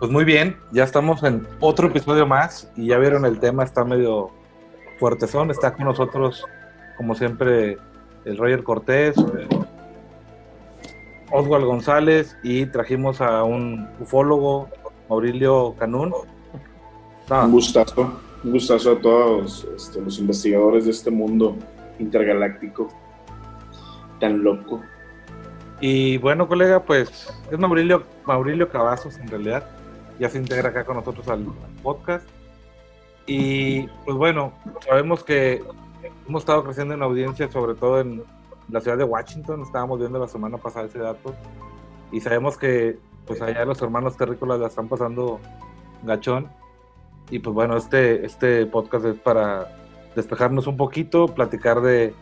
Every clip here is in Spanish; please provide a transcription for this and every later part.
Pues muy bien, ya estamos en otro episodio más y ya vieron el tema, está medio fuertezón. Está con nosotros, como siempre, el Roger Cortés, eh, Oswald González y trajimos a un ufólogo, Maurilio Canún. Un gustazo, un gustazo a todos este, los investigadores de este mundo intergaláctico tan loco. Y bueno, colega, pues es Maurilio, Maurilio Cavazos en realidad. Ya se integra acá con nosotros al, podcast. Y pues bueno, sabemos que hemos estado creciendo en audiencia, sobre todo en la ciudad de Washington. Estábamos viendo la semana pasada ese dato. Y sabemos que pues allá los hermanos terrícolas la están pasando gachón. Y pues bueno, este, este podcast es para despejarnos un poquito, platicar de,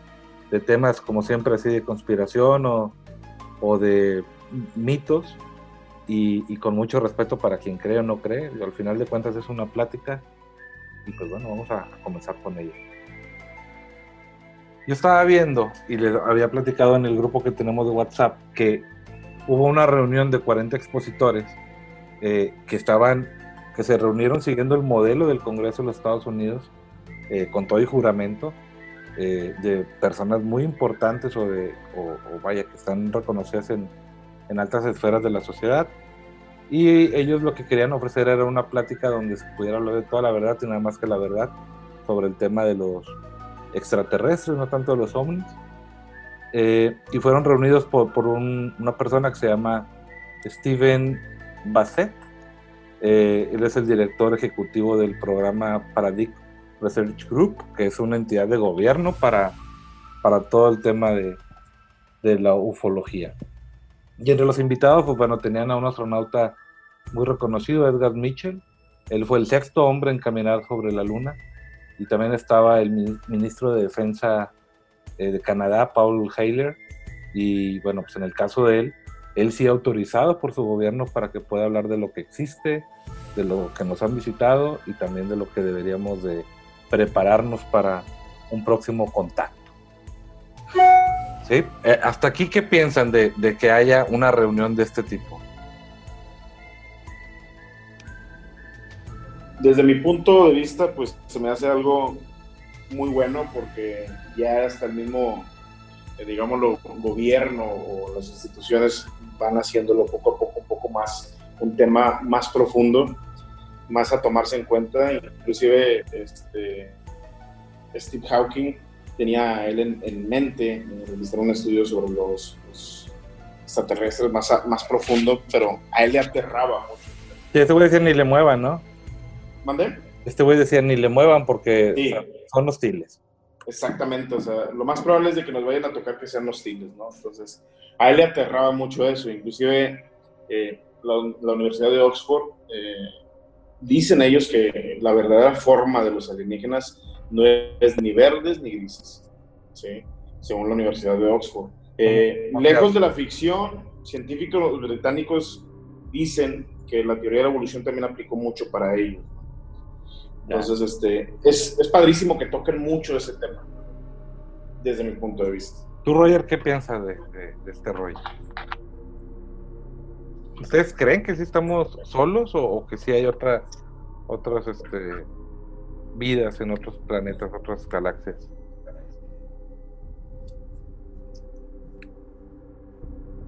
de temas como siempre así de conspiración o, o de mitos y, con mucho respeto para quien cree o no cree. al final de cuentas es una plática y pues bueno, vamos a, comenzar con ella. Yo estaba viendo y les había platicado en el grupo que tenemos de WhatsApp que hubo una reunión de 40 expositores eh, que estaban, que se reunieron siguiendo el modelo del Congreso de los Estados Unidos eh, con todo y juramento eh, de personas muy importantes o, de, o, vaya, que están reconocidas en, en, altas esferas de la sociedad. Y ellos lo que querían ofrecer era una plática donde se pudiera hablar de toda la verdad y nada más que la verdad sobre el tema de los extraterrestres, no tanto de los ovnis. Eh, y fueron reunidos por, por una persona que se llama Steven Bassett. Eh, él es el director ejecutivo del programa Paradigm Research Group, que es una entidad de gobierno para, para todo el tema de, de la ufología. Y entre los invitados, pues bueno, tenían a un astronauta muy reconocido, Edgar Mitchell. Él fue el sexto hombre en caminar sobre la Luna. Y también estaba el ministro de Defensa eh, de Canadá, Paul Heiler. Y bueno, pues en el caso de él, él sí autorizado por su gobierno para que pueda hablar de lo que existe, de lo que nos han visitado y también de lo que deberíamos de, prepararnos para un próximo contacto. Eh, hasta aquí, ¿qué piensan de, que haya una reunión de este tipo? Desde mi punto de vista, pues se me hace algo muy bueno porque ya hasta el mismo, eh, digámoslo, gobierno o las instituciones van haciéndolo poco a poco, un poco más, un tema más profundo más a tomarse en cuenta. Inclusive este, Steve Hawking tenía él en, mente realizar un estudio sobre los, extraterrestres más, más profundo, pero a él le aterraba mucho. Sí, este güey decía ni le muevan, ¿no? ¿Mandé? Este güey decía ni le muevan porque son hostiles. Exactamente, o sea, lo más probable es de que nos vayan a tocar que sean hostiles, ¿no? Entonces, a él le aterraba mucho eso, inclusive eh, la, Universidad de Oxford eh, dicen ellos que la verdadera forma de los alienígenas no es ni verdes ni grises, ¿sí? según la Universidad de Oxford. Eh, lejos de la ficción, científicos británicos dicen que la teoría de la evolución también aplicó mucho para ellos. Entonces, este, es, es padrísimo que toquen mucho ese tema, desde mi punto de vista. ¿Tú, Roger, qué piensas de, de este rollo? ¿Ustedes creen que sí estamos solos o, que sí hay otra, otras este, vidas en otros planetas, otras galaxias?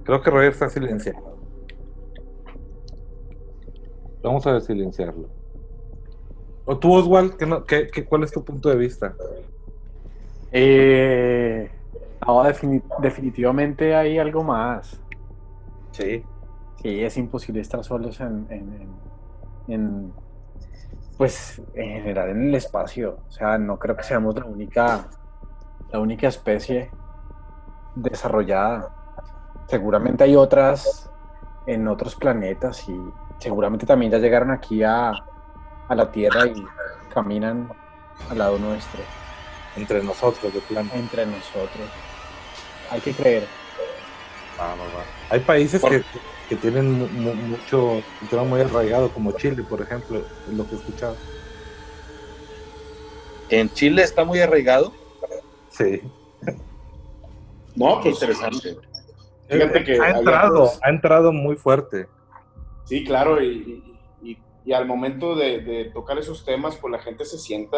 Creo que Roger está silenciado. Vamos a silenciarlo. ¿O tú, Oswald, ¿qué, qué, cuál es tu punto de vista? Eh, definitivamente hay algo más. Sí. Sí, es imposible estar solos en, en, pues en general en el espacio. O sea, no creo que seamos la única, la única especie desarrollada. Seguramente hay otras en otros planetas y seguramente también ya llegaron aquí a, a la Tierra y caminan al lado nuestro. Entre nosotros, de plan. Entre nosotros. Hay que creer. Hay países que que tienen mucho, tema muy arraigado, como Chile, por ejemplo, es lo que he escuchado. ¿En Chile está muy arraigado? Sí. No, pues interesante. Fíjate que ha entrado, ha entrado muy fuerte. Sí, claro, y, y al momento de, tocar esos temas, pues la gente se sienta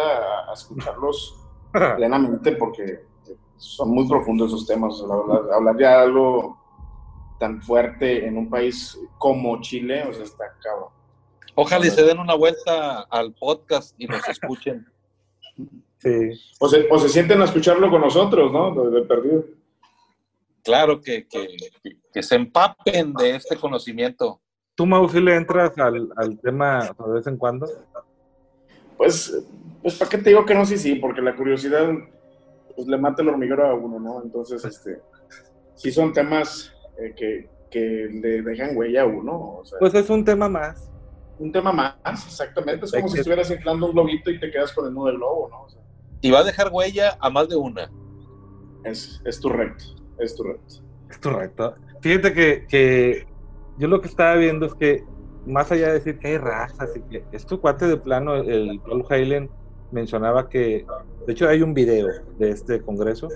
a, escucharlos plenamente porque son muy profundos esos temas, la verdad. Hablar de algo tan fuerte en un país como Chile, o sea, está cabrón. Ojalá y se den una vuelta al podcast y nos escuchen. Sí. O se, o se sienten a escucharlo con nosotros, ¿no? De, perdido. Claro, que, que, que, se empapen de este conocimiento. ¿Tú, Mau, si le entras al, al tema de vez en cuando? Pues, pues, ¿para qué te digo que no? Sí, sí, porque la curiosidad pues, le mata el hormiguero a uno, ¿no? Entonces, este, sí son temas eh, que, que, le dejan huella a uno. pues es un tema más. Un tema más, exactamente. Es como si estuvieras inflando un globito y te quedas con el nudo del globo, ¿no? y va a dejar huella a más de una. Es, es correcto, es correcto. Es correcto. Fíjate que, que yo lo que estaba viendo es que, más allá de decir que hay razas y que esto cuate de plano, el Paul Halen mencionaba que, de hecho hay un video de este congreso,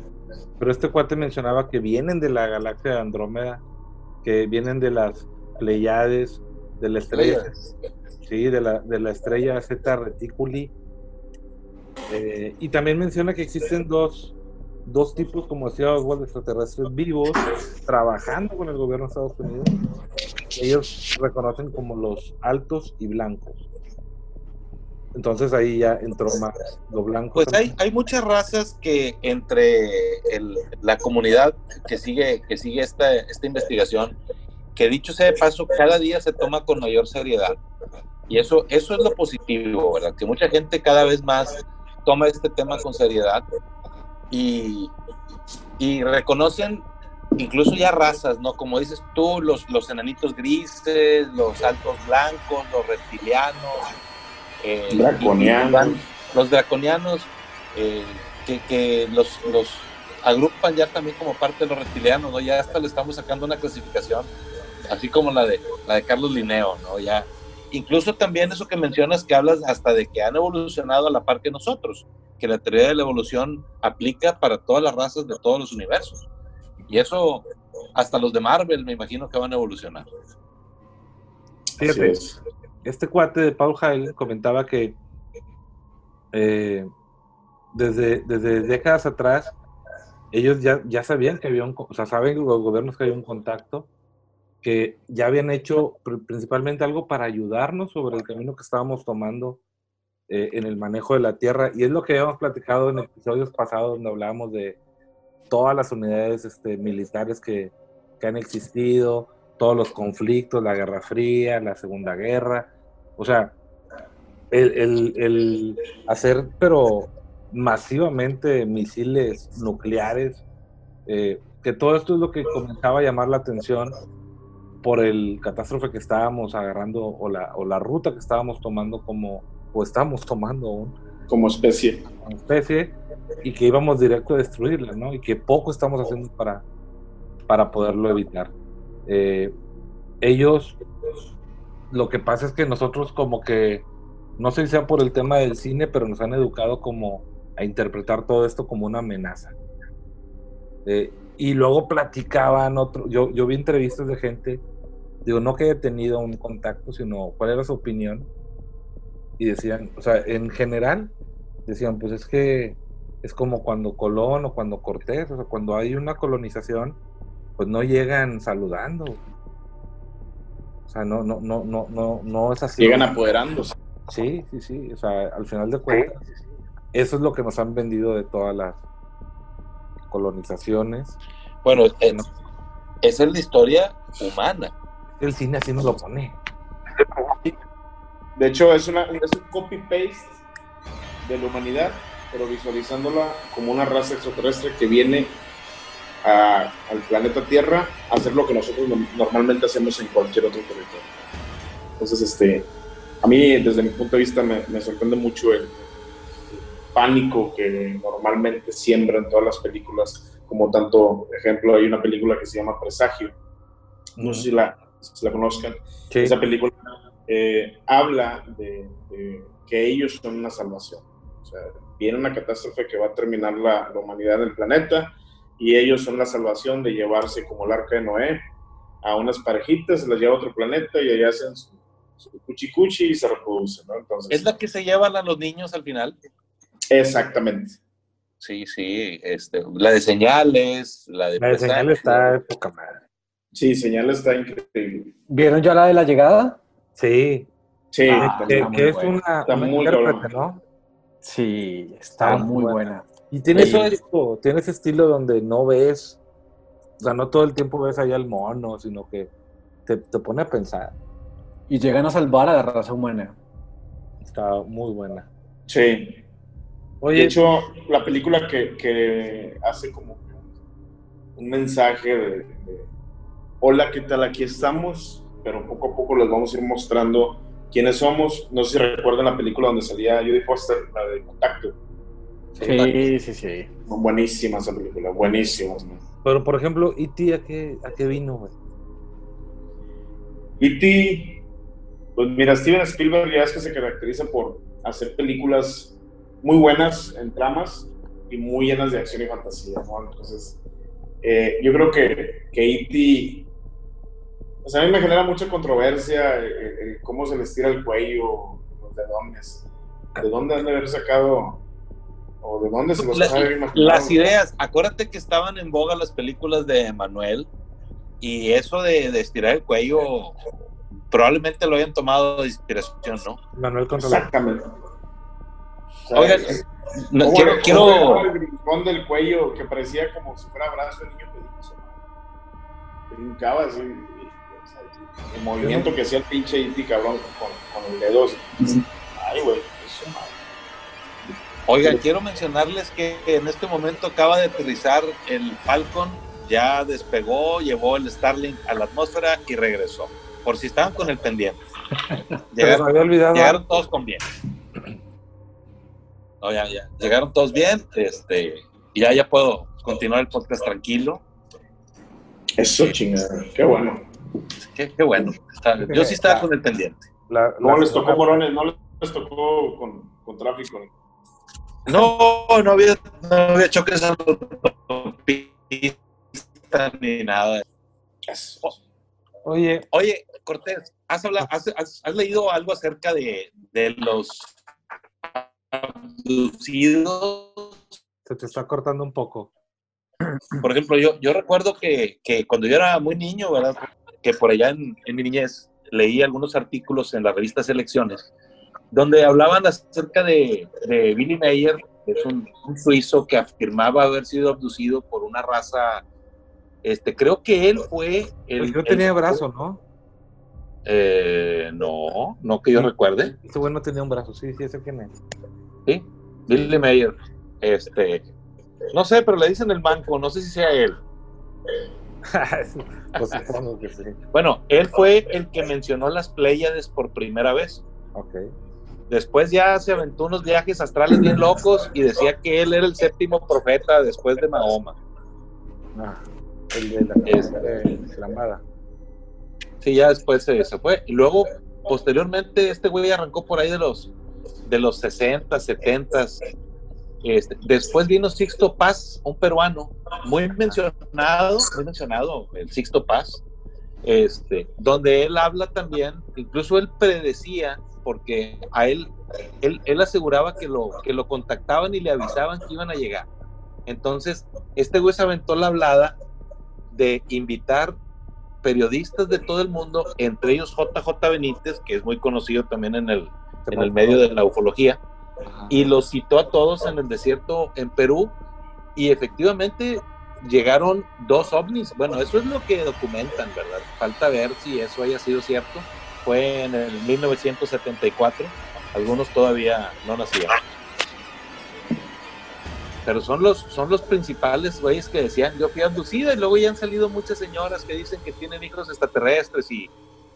pero este cuate mencionaba que vienen de la galaxia de Andrómeda, que vienen de las Pleiades, de la estrella, sí, de la, de la estrella Z Reticuli, eh, y también menciona que existen dos, dos tipos, como decía Oswald, extraterrestres vivos trabajando con el gobierno de Estados Unidos. Ellos reconocen como los altos y blancos. Entonces ahí ya entró más lo blanco. Pues hay, hay, muchas razas que entre la comunidad que sigue, que sigue esta, esta investigación, que dicho sea de paso, cada día se toma con mayor seriedad. Y eso, eso es lo positivo, ¿verdad? Que mucha gente cada vez más toma este tema con seriedad y, y reconocen incluso ya razas, ¿no? Como dices tú, los, los enanitos grises, los altos blancos, los reptilianos. Eh, draconianos. los draconianos, eh, que, que los, los, agrupan ya también como parte de los reptilianos, ¿no? Ya hasta le estamos sacando una clasificación, así como la de, la de Carlos Linneo, ¿no? Ya, incluso también eso que mencionas que hablas hasta de que han evolucionado a la par que nosotros, que la teoría de la evolución aplica para todas las razas de todos los universos. Y eso, hasta los de Marvel, me imagino que van a evolucionar. Fíjate, este cuate de Paul Heil comentaba que eh, desde, desde décadas atrás, ellos ya, ya sabían que había un, o sea, saben los gobiernos que había un contacto, que ya habían hecho principalmente algo para ayudarnos sobre el camino que estábamos tomando eh, en el manejo de la tierra. Y es lo que habíamos platicado en episodios pasados donde hablábamos de todas las unidades este, militares que, que, han existido, todos los conflictos, la Guerra Fría, la Segunda Guerra. O sea, el, el, el hacer, pero masivamente misiles nucleares, eh, que todo esto es lo que comenzaba a llamar la atención por el catástrofe que estábamos agarrando o la, o la ruta que estábamos tomando como, o estamos tomando aún. Como especie. Como especie, y que íbamos directo a destruirla, ¿no? Y que poco estamos haciendo para, para poderlo evitar. Eh, ellos, lo que pasa es que nosotros como que, no sé si sea por el tema del cine, pero nos han educado como a interpretar todo esto como una amenaza. Eh, y luego platicaban otro, yo, yo vi entrevistas de gente, digo, no que haya tenido un contacto, sino cuál era su opinión. Y decían, o sea, en general, decían, pues es que es como cuando Colón o cuando Cortés, o sea, cuando hay una colonización, pues no llegan saludando. Sea, no, no, no, no, no, no es así. Llegan apoderándose. Sí, sí, sí. O sea, al final de cuentas, eso es lo que nos han vendido de todas las colonizaciones. Bueno, esa es la historia humana. El cine así nos lo pone. De hecho, es, una, es un copy-paste de la humanidad, pero visualizándola como una raza extraterrestre que viene al planeta Tierra a hacer lo que nosotros normalmente hacemos en cualquier otro territorio. Entonces, este, a mí, desde mi punto de vista, me, me sorprende mucho el, pánico que normalmente siembran todas las películas, como tanto ejemplo, hay una película que se llama Presagio, no sé si la, la conozcan, esa película eh, habla de, que ellos son una salvación, o sea, viene una catástrofe que va a terminar la, la humanidad del planeta y ellos son la salvación de llevarse como el arca de Noé a unas parejitas, se las lleva a otro planeta y allá hacen su cuchi cuchi y se reproduce, ¿no? Entonces, ¿Es la que se llevan a los niños al final? Exactamente. Sí, sí, este, la de señales, la de... La de señal está de poca madre. Sí, señal está increíble. ¿Vieron ya la de la llegada? Sí, Sí, Ah, que, está muy que es buena. una, Está una muy. ¿no? Sí, está Ah, muy buena. buena. Y tiene Sí. ese, estilo, tiene ese estilo donde no ves, o sea, no todo el tiempo ves ahí al mono, sino que te, te pone a pensar. Y llegan a salvar a la raza humana. Está muy buena. sí. De hecho, la película que, que hace como que un, un mensaje de, de, hola, ¿qué tal? Aquí estamos, pero poco a poco les vamos a ir mostrando quiénes somos. No sé si recuerdan la película donde salía Judy Foster, la de Contacto. Sí, sí, sí. Buenísima esa película, buenísima. pero por ejemplo, ¿y a qué, a qué vino, güey? E.T., pues mira, Steven Spielberg ya es que se caracteriza por hacer películas muy buenas en tramas y muy llenas de acción y fantasía, ¿no? Entonces, eh, yo creo que, que E.T., pues a mí me genera mucha controversia eh, eh, cómo se les tira el cuello, los dedones. ¿De dónde han de haber sacado? ¿O de dónde se los La- sabe imaginado? Las ideas, acuérdate que estaban en boga las películas de Manuel y eso de, de estirar el cuello probablemente lo hayan tomado de inspiración, ¿no? Manuel Controlador. Exactamente. O sea, Oigan, es- no, ¿Cómo quiero, le- quiero- el brincón del cuello que parecía como si fuera brazo de niño pedizo? Brincaba así. el movimiento que hacía el pinche Iti cabrón con, con el dedo. Ay, güey, eso madre. Oigan, quiero mencionarles que en este momento acaba de aterrizar el Falcon, ya despegó, llevó el Starlink a la atmósfera y regresó. Por si estaban con el pendiente. Llegaron, había olvidado. llegaron todos con bien. No, ya, ya. Llegaron todos bien. Este, y ya, ya puedo continuar el podcast tranquilo. Eso chingada. Qué bueno. Qué, qué bueno. Está- yo sí estaba con el pendiente. La- ¿Cómo la les tocó, morones? ¿No les tocó con, con tráfico? No, no había, no había choques en autopista ni nada. Oye, Oye, Cortés, ¿has, hablado, has, has- has leído algo acerca de, de los abducidos? se te está cortando un poco. Por ejemplo, yo, yo recuerdo que, que cuando yo era muy niño, ¿verdad? Que por allá en, en mi niñez leí algunos artículos en la revista Selecciones, donde hablaban acerca de, de Billy Mayer, que es un, un suizo que afirmaba haber sido abducido por una raza. Este, creo que él fue el. No el- tenía brazo, ¿no? Eh, no, no que yo recuerde. Ese güey no tenía un brazo, sí, sí, ese quién es. Sí, Billy Mayer. Este, no sé, pero le dicen el manco, no sé si sea él. pues que sí. Bueno, él fue el que mencionó las Pléyades por primera vez. Ok. Después ya se aventó unos viajes astrales bien locos y decía que él era el séptimo profeta después de Mahoma. Ah, el de la, Este. la. Sí, ya después se, se fue. Y luego, posteriormente, este güey arrancó por ahí de los, de los 60, 70. Este, después vino Sixto Paz, un peruano, muy mencionado, muy mencionado, el Sixto Paz, este, donde él habla también, incluso él predecía, porque a él, él, él aseguraba que lo, que lo contactaban y le avisaban que iban a llegar. Entonces, este güey se aventó la hablada de invitar periodistas de todo el mundo, entre ellos JJ Benítez, que es muy conocido también en el, en el medio de la ufología, y los citó a todos en el desierto en Perú, y efectivamente llegaron dos ovnis. Bueno, eso es lo que documentan, ¿verdad? Falta ver si eso haya sido cierto. Fue en el 1974, algunos todavía no nacían. Pero son los, son los principales güeyes que decían, yo fui abducida, y luego ya han salido muchas señoras que dicen que tienen hijos extraterrestres y,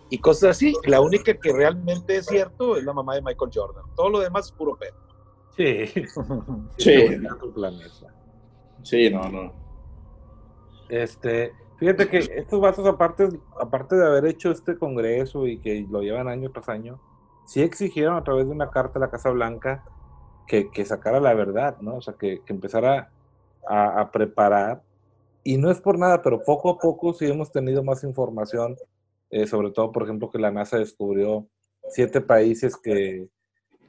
y cosas así. La única que realmente es cierto es la mamá de Michael Jordan. Todo lo demás es puro pedo. Sí. Sí. Sí, no, no. Este, fíjate que estos vatos, aparte, aparte de haber hecho este congreso y que lo llevan año tras año, sí exigieron a través de una carta a la Casa Blanca que, que sacara la verdad, ¿no? O sea, que, que empezara a, a preparar. Y no es por nada, pero poco a poco sí hemos tenido más información, eh, sobre todo, por ejemplo, que la NASA descubrió siete países que,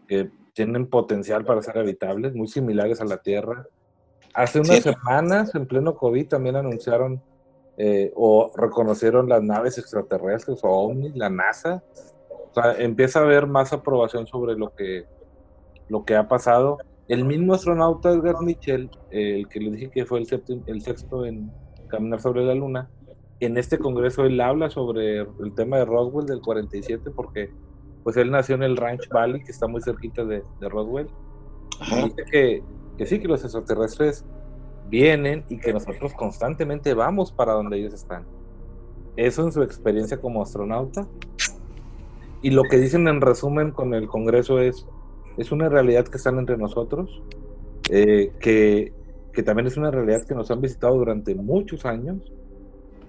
que tienen potencial para ser habitables, muy similares a la Tierra. Hace unas semanas, en pleno COVID, también anunciaron eh, o reconocieron las naves extraterrestres o OVNI, la NASA. O sea, empieza a haber más aprobación sobre lo que, lo que ha pasado. El mismo astronauta Edgar Mitchell, el que le dije que fue el, el sexto en caminar sobre la Luna, en este congreso él habla sobre el tema de Roswell del 47 porque pues él nació en el Ranch Valley, que está muy cerquita de, Roswell. Y dice que, que sí, que los extraterrestres vienen y que nosotros constantemente vamos para donde ellos están. Eso en su experiencia como astronauta. Y lo que dicen en resumen con el Congreso es, es una realidad que están entre nosotros, eh, que, que también es una realidad que nos han visitado durante muchos años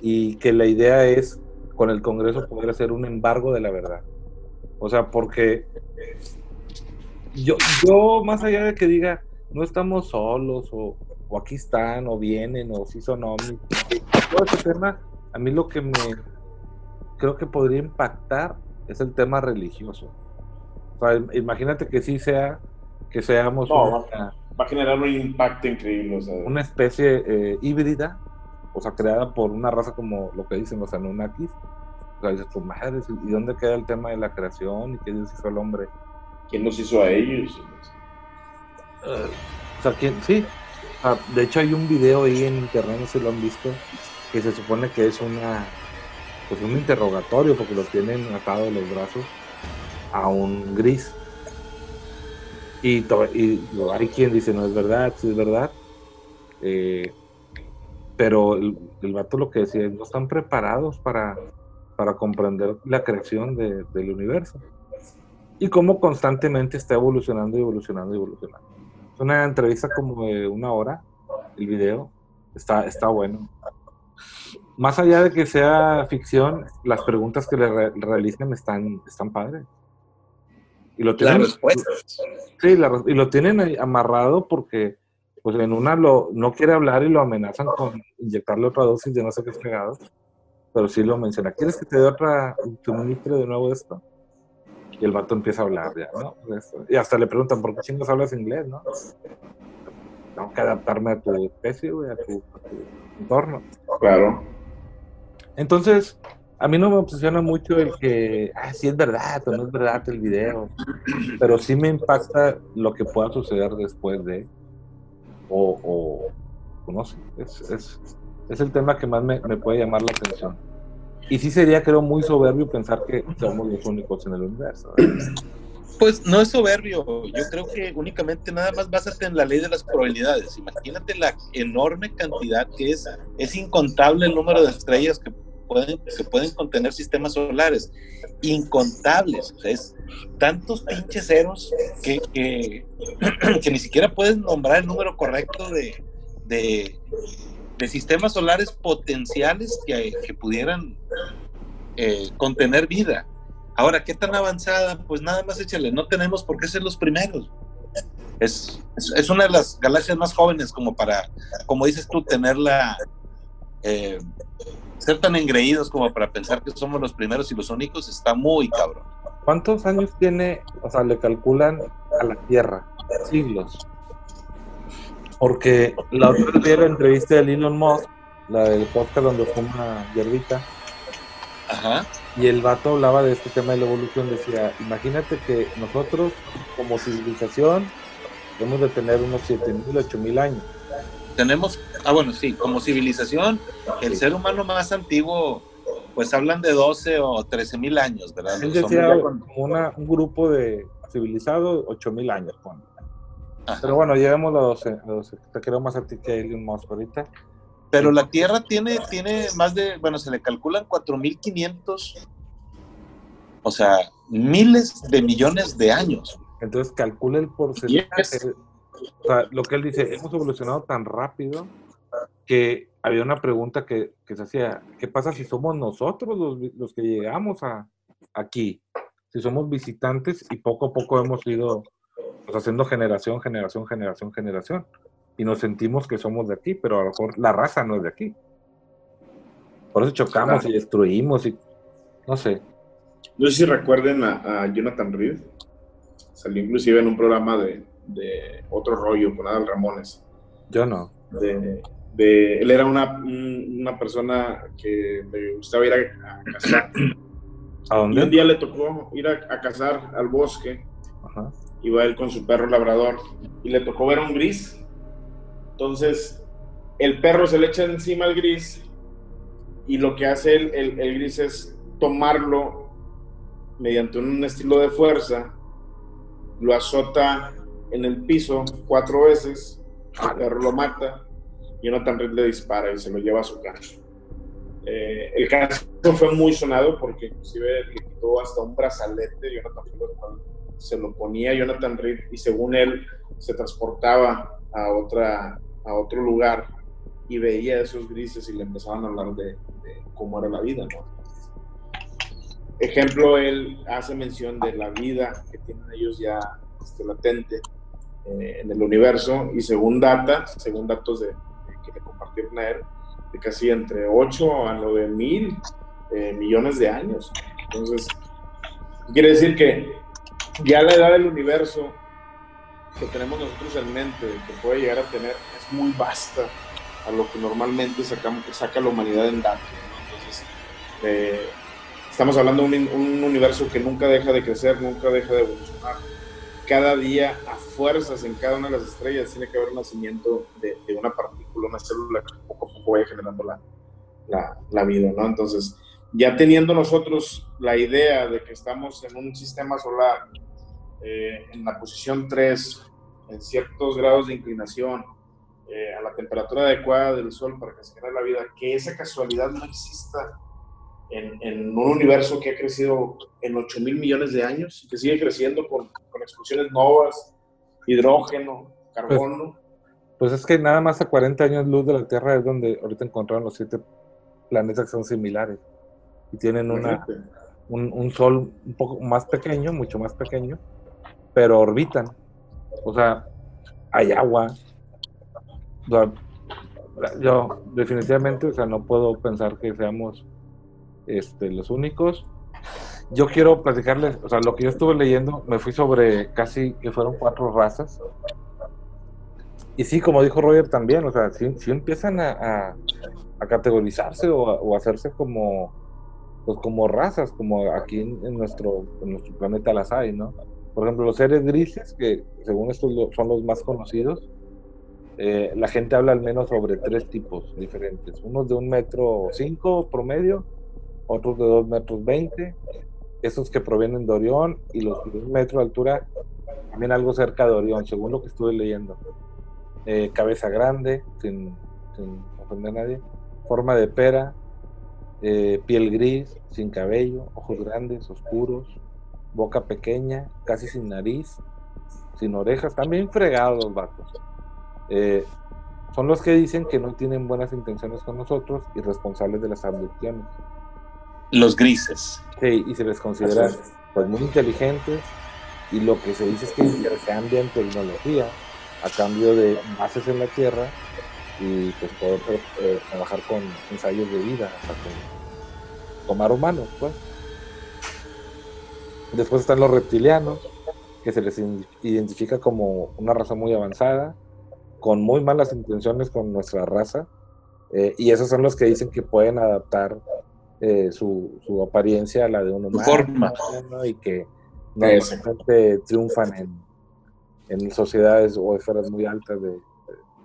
y que la idea es con el Congreso poder hacer un embargo de la verdad. O sea, porque yo, yo más allá de que diga, no estamos solos o, o aquí están, o vienen, o si son ovnis. Todo ese tema, a mí lo que me creo que podría impactar es el tema religioso. O sea, imagínate que sí sea, que seamos una, va a generar un impacto increíble. Una especie eh, híbrida, o sea, creada por una raza como lo que dicen los Anunnakis. O sea, dices, tu madre, ¿y dónde queda el tema de la creación? ¿Y qué Dios hizo al hombre? ¿Quién los hizo a ellos? o sea, ¿quién? Sí, Ah, de hecho hay un video ahí en internet, no sé si lo han visto, que se supone que es una pues un interrogatorio porque lo tienen atado de los brazos a un gris. Y, y hay quien dice, no es verdad, sí es verdad. Eh, pero el, el, vato lo que decía es, no están preparados para, para comprender la creación del universo. Y cómo constantemente está evolucionando y evolucionando y evolucionando. Es una entrevista como de una hora, el video. Está, está bueno. Más allá de que sea ficción, las preguntas que le realizan están, están padres. Y lo tienen, Sí, y lo tienen amarrado porque pues en una lo, no quiere hablar y lo amenazan con inyectarle otra dosis de no sé qué pegado. Pero sí lo menciona. ¿Quieres que te dé otra, tu ministro de nuevo esto? Y el vato empieza a hablar ya, ¿no? Y hasta le preguntan, ¿por qué chingos hablas inglés, no? Tengo que adaptarme a tu especie, güey, a tu, entorno. Claro. Entonces, a mí no me obsesiona mucho el que, ah, sí es verdad o no es verdad el video, pero sí me impacta lo que pueda suceder después de, o, o no sé, es, es, es, el tema que más me, me puede llamar la atención. Y sí sería, creo, muy soberbio pensar que somos los únicos en el universo. Pues no es soberbio, yo creo que únicamente nada más básate en la ley de las probabilidades. Imagínate la enorme cantidad que es, es incontable el número de estrellas que pueden, que pueden contener sistemas solares. Incontables, es tantos pinches ceros que, que, que, ni siquiera puedes nombrar el número correcto de, de, de sistemas solares potenciales que, que pudieran eh, contener vida. Ahora, ¿qué tan avanzada? Pues nada más échale, no tenemos por qué ser los primeros. Es, es, una de las galaxias más jóvenes como para, como dices tú, tenerla, eh, ser tan engreídos como para pensar que somos los primeros y los únicos, está muy cabrón. ¿Cuántos años tiene, o sea, le calculan a la Tierra? Siglos. Porque la otra vez la entrevista de Elon Musk, la del podcast donde fuma hierbita. Ajá. Y el vato hablaba de este tema de la evolución. Decía: Imagínate que nosotros, como civilización, debemos de tener unos 7000, 8000 años. Tenemos, ah, bueno, sí, como civilización, el ser humano más antiguo, pues hablan de 12 o 13 mil años, ¿verdad? Él decía como una, un grupo de civilizado, 8000 años, pero bueno, llevemos los 12, Te quiero más a ti que a Elon Musk ahorita. Pero la Tierra tiene, tiene más de, bueno, se le calculan 4.500, o sea, miles de millones de años. Entonces calcula el porcentaje. O sea, lo que él dice, hemos evolucionado tan rápido que había una pregunta que, que se hacía, ¿qué pasa si somos nosotros los, los que llegamos a, aquí? Si somos visitantes y poco a poco hemos ido pues, haciendo generación, generación, generación, generación. Y nos sentimos que somos de aquí, pero a lo mejor la raza no es de aquí. Por eso chocamos y destruimos y no sé. No sé si recuerden a, Jonathan Reed. Salió inclusive en un programa de, de otro rollo con Adal Ramones. Yo no. De, él era una, una, persona que le gustaba ir a, a cazar. ¿A dónde? Y un día le tocó ir a, a cazar al bosque. Ajá. Iba él con su perro labrador y le tocó ver a un gris. Entonces, el perro se le echa encima al gris y lo que hace el, el, gris es tomarlo mediante un estilo de fuerza, lo azota en el piso cuatro veces, el perro lo mata y Jonathan Reed le dispara y se lo lleva a su casa. Eh, el caso fue muy sonado porque inclusive le quitó hasta un brazalete, Jonathan se lo ponía Jonathan Reed y según él se transportaba a, otra, a otro lugar y veía esos grises y le empezaban a hablar de, cómo era la vida. Ejemplo, él hace mención de la vida que tienen ellos ya este, latente eh, en el universo y según data, según datos de, que le compartieron a él, de casi entre 8 a 9 mil eh, millones de años. Entonces, quiere decir que ya la edad del universo que tenemos nosotros en mente, que puede llegar a tener, es muy vasta a lo que normalmente sacamos, saca la humanidad en datos. Entonces, eh, estamos hablando de un, universo que nunca deja de crecer, nunca deja de evolucionar. Cada día, a fuerzas, en cada una de las estrellas, tiene que haber un nacimiento de, una partícula, una célula que poco a poco vaya generando la, la, la vida, ¿no? Entonces, ya teniendo nosotros la idea de que estamos en un sistema solar eh, en la posición 3, en ciertos grados de inclinación, eh, a la temperatura adecuada del Sol para que se genere la vida, que esa casualidad no exista en, en un universo que ha crecido en 8 mil millones de años y que sigue creciendo con, con explosiones novas, hidrógeno, carbono. Pues, pues, es que nada más a 40 años luz de la Tierra es donde ahorita encontraron los siete planetas que son similares y tienen una, un, un, sol un poco más pequeño, mucho más pequeño, pero orbitan. O sea, hay agua, yo definitivamente, o sea, no puedo pensar que seamos este, los únicos. Yo quiero platicarles, o sea, lo que yo estuve leyendo, me fui sobre casi que fueron cuatro razas. Y sí, como dijo Roger también, o sea, sí, empiezan a, a, categorizarse o, o, hacerse como, pues como razas, como aquí en, nuestro, en nuestro planeta las hay, ¿no? Por ejemplo, los seres grises, que según estos son los más conocidos, eh, la gente habla al menos sobre tres tipos diferentes. Unos de un metro cinco promedio, otros de dos metros veinte, esos que provienen de Orión y los de un metro de altura, también algo cerca de Orión, según lo que estuve leyendo. Eh, cabeza grande, sin, ofender a nadie, forma de pera, eh, piel gris, sin cabello, ojos grandes, oscuros, boca pequeña, casi sin nariz, sin orejas, también fregados los vatos. Eh, son los que dicen que no tienen buenas intenciones con nosotros y responsables de las abducciones. Los grises. Sí, y se les considera pues, muy inteligentes y lo que se dice es que intercambian tecnología a cambio de bases en la Tierra y pues poder eh, trabajar con ensayos de vida, hasta con tomar humanos, pues. Después están los reptilianos, que se les identifica como una raza muy avanzada, con muy malas intenciones con nuestra raza, eh, y esos son los que dicen que pueden adaptar eh, su, su, apariencia a la de un humano forma. y que normalmente triunfan en, en, sociedades o esferas muy altas de,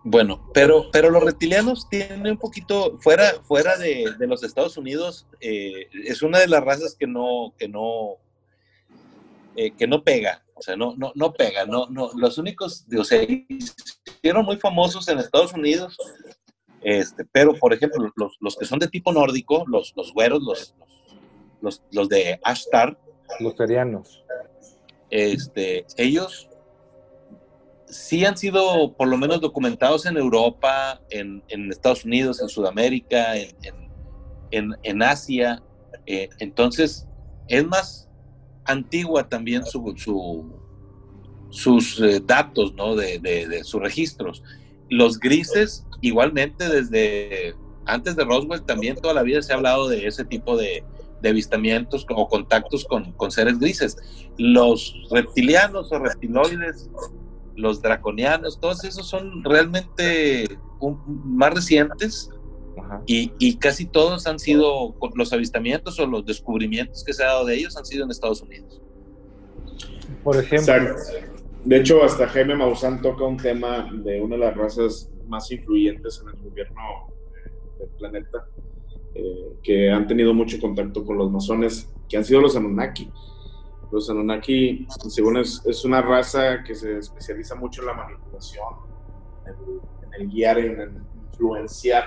bueno, pero, pero los reptilianos tienen un poquito, fuera, fuera de, de los Estados Unidos, eh, es una de las razas que no, que no, que no pega. O sea, no, no, no pega, no, no. Los únicos, o sea, hicieron muy famosos en Estados Unidos, este, pero por ejemplo, los, los que son de tipo nórdico, los, los güeros, los, los, los de Ashtar. Los terianos. Este, ellos sí han sido por lo menos documentados en Europa, en, Estados Unidos, en Sudamérica, en, Asia. Eh, entonces, es más, antigua también su, sus eh, datos, ¿no? De, sus registros. Los grises, igualmente desde antes de Roswell, también toda la vida se ha hablado de ese tipo de, de avistamientos o contactos con, con, seres grises. Los reptilianos o reptiloides, los draconianos, todos esos son realmente más recientes y, y, casi todos han sido, los avistamientos o los descubrimientos que se ha dado de ellos han sido en Estados Unidos. Por ejemplo. De hecho, hasta Jaime Maussan toca un tema de una de las razas más influyentes en el gobierno del planeta, eh, que han tenido mucho contacto con los masones, que han sido los Anunnaki. Los Anunnaki, según es, una raza que se especializa mucho en la manipulación, en el, guiar, en el influenciar,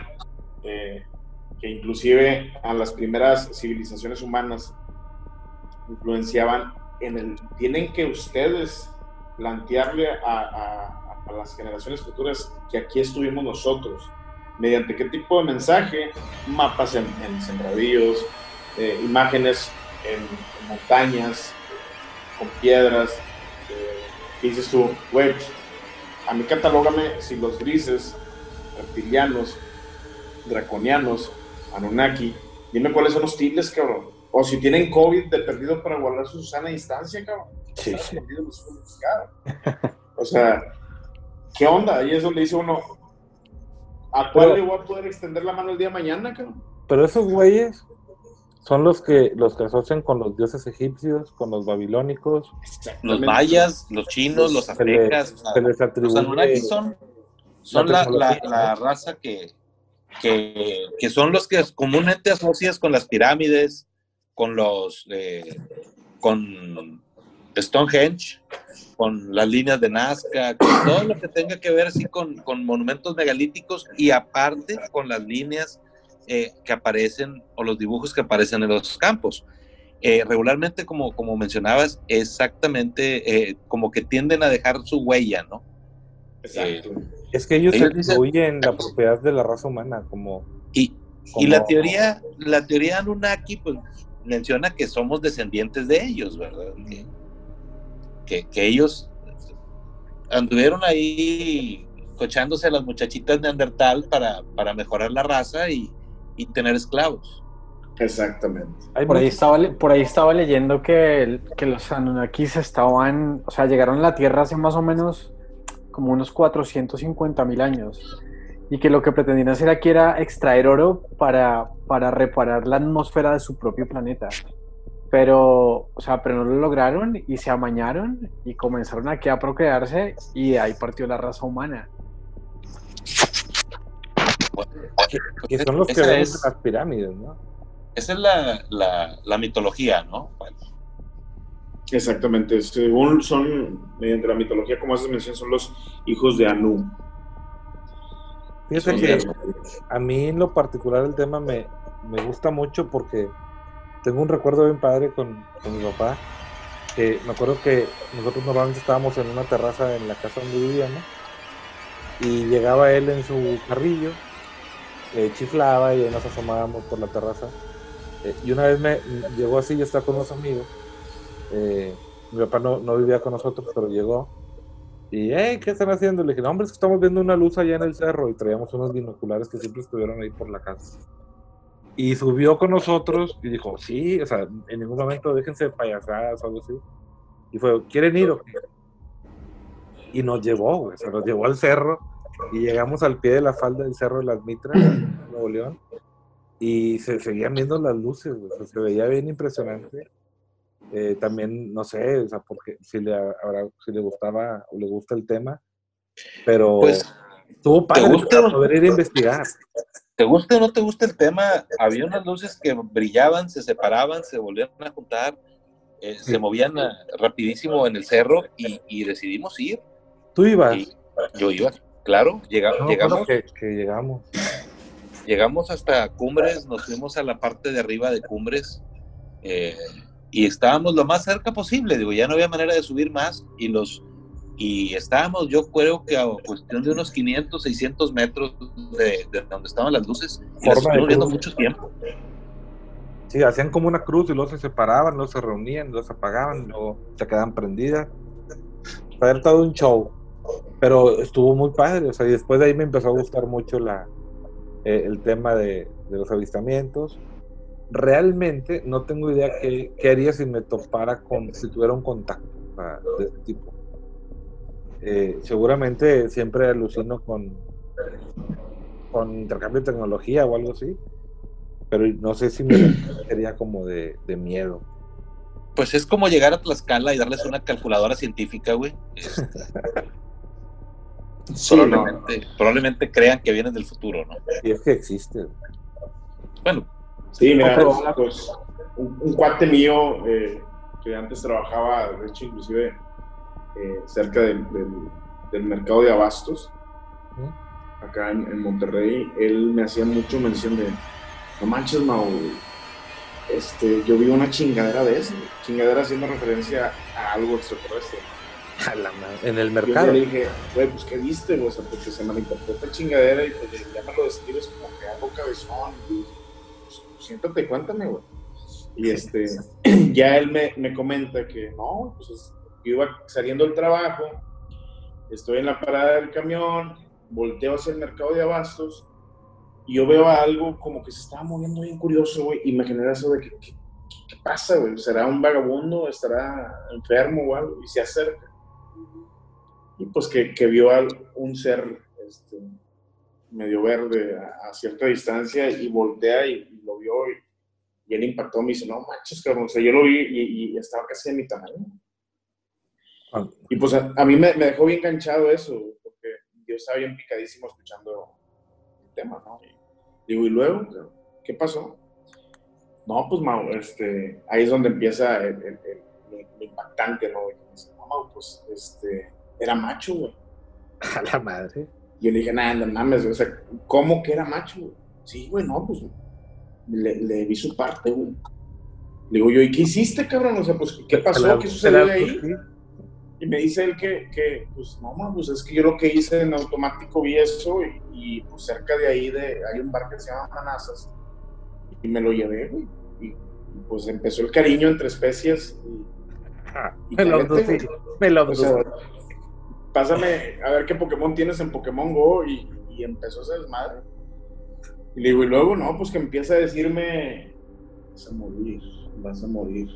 eh, que inclusive a las primeras civilizaciones humanas influenciaban en el, tienen que ustedes plantearle a, las generaciones futuras que aquí estuvimos nosotros, mediante qué tipo de mensaje, mapas en, sembradíos, eh, imágenes en, montañas, con piedras, eh, dices tú, güey, pues, a mí catalógame si los grises, reptilianos, draconianos, Anunnaki, dime cuáles son los tiles, cabrón. O si tienen COVID de perdido para guardar su sana distancia, cabrón. Sí, sí. O sea, ¿qué onda? Y eso le dice uno, ¿a cuál le voy a poder extender la mano el día de mañana, cabrón? Pero esos güeyes son los que los que asocian con los dioses egipcios, con los babilónicos, los mayas, los chinos, los aztecas. los Anunnaki son, son la, la, raza que, que, que, son los que comúnmente asocias con las pirámides, con los eh, con Stonehenge, con las líneas de Nazca, con todo lo que tenga que ver así con, con monumentos megalíticos y aparte con las líneas eh, que aparecen o los dibujos que aparecen en los campos. Eh, regularmente, como, como mencionabas, exactamente eh, como que tienden a dejar su huella, ¿no? Exacto. es que ellos, atribuyen la propiedad de la raza humana, como... Y, y la teoría, la teoría Anunnaki, pues menciona que somos descendientes de ellos, ¿verdad? Que, que, ellos anduvieron ahí cochándose a las muchachitas neandertal para, para mejorar la raza y, y tener esclavos. Exactamente. Por ahí, estaba, por ahí estaba leyendo que, que los Anunnakis estaban, o sea, llegaron a la Tierra hace más o menos como unos 450 mil años y que lo que pretendían hacer aquí era extraer oro para, para reparar la atmósfera de su propio planeta. Pero, o sea, pero no lo lograron y se amañaron y comenzaron aquí a procrearse y ahí partió la raza humana. Que son los que ven las pirámides, ¿no? Esa es la, la, la mitología, ¿no? Exactamente, según son, mediante la mitología, como haces mención, son los hijos de Anu. Fíjate que a mí en lo particular el tema me, me, gusta mucho porque tengo un recuerdo bien padre con, con, mi papá. Que me acuerdo que nosotros normalmente estábamos en una terraza en la casa donde vivíamos y llegaba él en su carrillo, eh, chiflaba y nos asomábamos por la terraza. Eh, y una vez me llegó así, yo estaba con unos amigos. Eh, mi papá no, no vivía con nosotros, pero llegó y, hey, ¿qué están haciendo? Le dije, no, hombre, es que estamos viendo una luz allá en el cerro y traíamos unos binoculares que siempre estuvieron ahí por la casa. Y subió con nosotros y dijo, sí, o sea, en ningún momento déjense payasadas o algo así. Y fue, ¿quieren ir o qué? Y nos llevó, güey, se nos llevó al cerro y llegamos al pie de la falda del cerro de las Mitras, Nuevo León, y se seguían viendo las luces, se veía bien impresionante. Eh, también, no sé, o sea, porque si le, si le gustaba o le gusta el tema, pero pues, tuvo para poder ir a investigar. ¿Te gusta o no te gusta el tema? Había unas luces que brillaban, se separaban, se volvían a juntar, eh, se movían ah, rapidísimo en el cerro y, decidimos ir. ¿Tú ibas? yo iba, claro, llegamos. Que, que llegamos. Llegamos hasta Cumbres, nos fuimos a la parte de arriba de Cumbres. Eh, y estábamos lo más cerca posible, digo, ya no había manera de subir más y los y estábamos yo creo que a cuestión de unos 500, 600 metros de, donde estaban las luces y las viendo mucho tiempo. Sí, hacían como una cruz y luego se separaban, luego se reunían, luego se apagaban, luego se quedaban prendidas. Fue todo un show, pero estuvo muy padre, o sea, y después de ahí me empezó a gustar mucho la, eh, el tema de, de los avistamientos realmente no tengo idea qué, qué haría si me topara con, si tuviera un contacto de este tipo. Eh, seguramente siempre alucino con, con intercambio de tecnología o algo así, pero no sé si me sería como de, de miedo. Pues es como llegar a Tlaxcala y darles una calculadora científica, güey. Probablemente, probablemente, crean que vienen del futuro, ¿no? Y es que existe. Bueno. Sí, mira, pues, un, cuate mío eh, que antes trabajaba, de hecho, inclusive eh, cerca del, del, mercado de abastos, acá en, en, Monterrey, él me hacía mucho mención de, no manches, Mau, este, yo vi una chingadera de eso, chingadera haciendo referencia a algo extraterrestre. A la en el mercado. Yo le dije, güey, pues ¿qué viste, güey? O sea, porque se malinterpreta chingadera y pues ya me lo describes como que algo cabezón. Y, pues, siéntate, cuéntame, güey. Y este, ya él me, me comenta que no, pues yo iba saliendo del trabajo, estoy en la parada del camión, volteo hacia el mercado de abastos y yo veo algo como que se estaba moviendo bien curioso, güey, y me genera eso de que, ¿qué, pasa, güey? ¿Será un vagabundo? ¿Estará enfermo o algo? Y se acerca. Y pues que, que vio a un ser este, medio verde a, cierta distancia y voltea y, lo vio y, él impactó, me dice, no manches, cabrón, o sea, yo lo vi y, y estaba casi de mi tamaño. Ah. Y pues a, mí me, me, dejó bien enganchado eso, porque yo estaba bien picadísimo escuchando el tema, ¿no? Digo, ¿y luego? ¿Qué pasó? No, pues, Mau, este, ahí es donde empieza el, el, el, impactante, ¿no? no, Mau, pues, este, era macho, güey. A la madre. Y yo le dije, nada, no mames, o sea, ¿cómo que era macho, güey? Sí, güey, no, pues, le, le vi su parte, güey. Le digo yo, ¿y qué hiciste, cabrón? O sea, pues, ¿qué pasó? ¿Qué sucedió ahí? Y me dice él que, que pues no, man, pues es que yo lo que hice en automático vi eso y, pues cerca de ahí de, hay un bar que se llama Manazas y me lo llevé, güey. Y, pues empezó el cariño entre especies. Y, me lo me lo Pásame a ver qué Pokémon tienes en Pokémon Go y, y empezó ese desmadre. Y le digo, y luego, no, pues que empieza a decirme, vas a morir, vas a morir.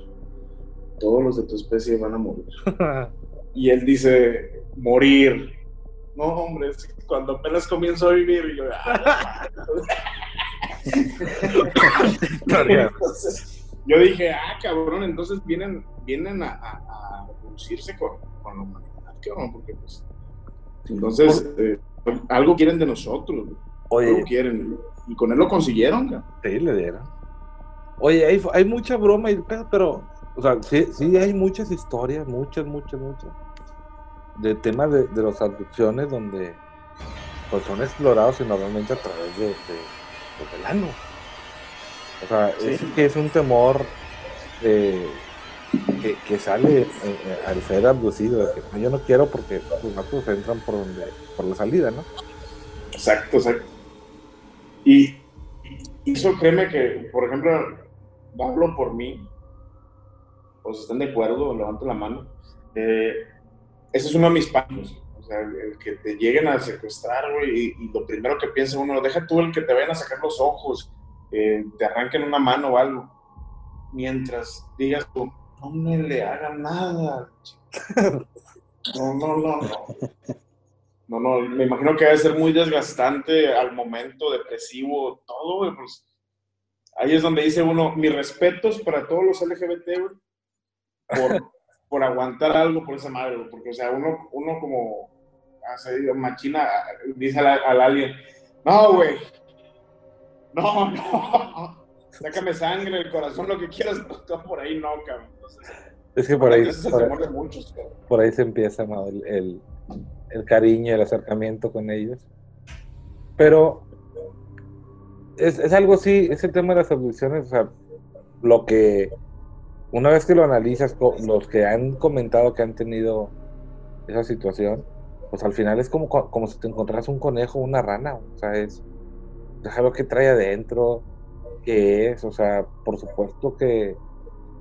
Todos los de tu especie van a morir. Y él dice, morir. No, hombre, cuando apenas comienzo a vivir, y yo, ah, yo dije, ah, cabrón, entonces vienen, vienen a, a, reproducirse con, con la humanidad, porque pues, entonces, eh, algo quieren de nosotros, Oye. Algo quieren, y con él lo consiguieron. Sí, le dieron. Oye, hay, hay mucha broma, y, pero, o sea, sí, sí hay muchas historias, muchas, muchas, muchas de temas de, de las abducciones donde pues son explorados y normalmente a través de, pues, del ano. O sea, es que es un temor eh, que, que, sale eh, eh, al ser abducido, de que yo no quiero porque los matos entran por donde, por la salida, ¿no? Exacto, exacto. Y, eso créeme que, por ejemplo, hablo por mí, o si están de acuerdo, levanto la mano. Eh, ese es uno de mis pasos. O sea, el, que te lleguen a secuestrar, güey, y, lo primero que piensa uno, deja tú el que te vayan a sacar los ojos, eh, te arranquen una mano o algo. Mientras digas tú, no me le hagan nada. No, no, no, no. No, no, me imagino que debe ser muy desgastante al momento, depresivo, todo, güey, pues ahí es donde dice uno, mis respetos para todos los LGBT, güey, por, por aguantar algo por esa madre, porque, o sea, uno, uno como hace machina, dice al, al alien, no, güey, no, no, sácame sangre, el corazón, lo que quieras, pero por ahí no, cabrón. es que por ahí, por, muchos, por, ahí se empieza el, el, el, cariño, el acercamiento con ellos. Pero es, es algo así, ese tema de las abducciones, o sea, lo que una vez que lo analizas, los que han comentado que han tenido esa situación, pues al final es como, como si te encontraras un conejo una rana, o sea, es, deja lo que trae adentro, qué es, o sea, por supuesto que,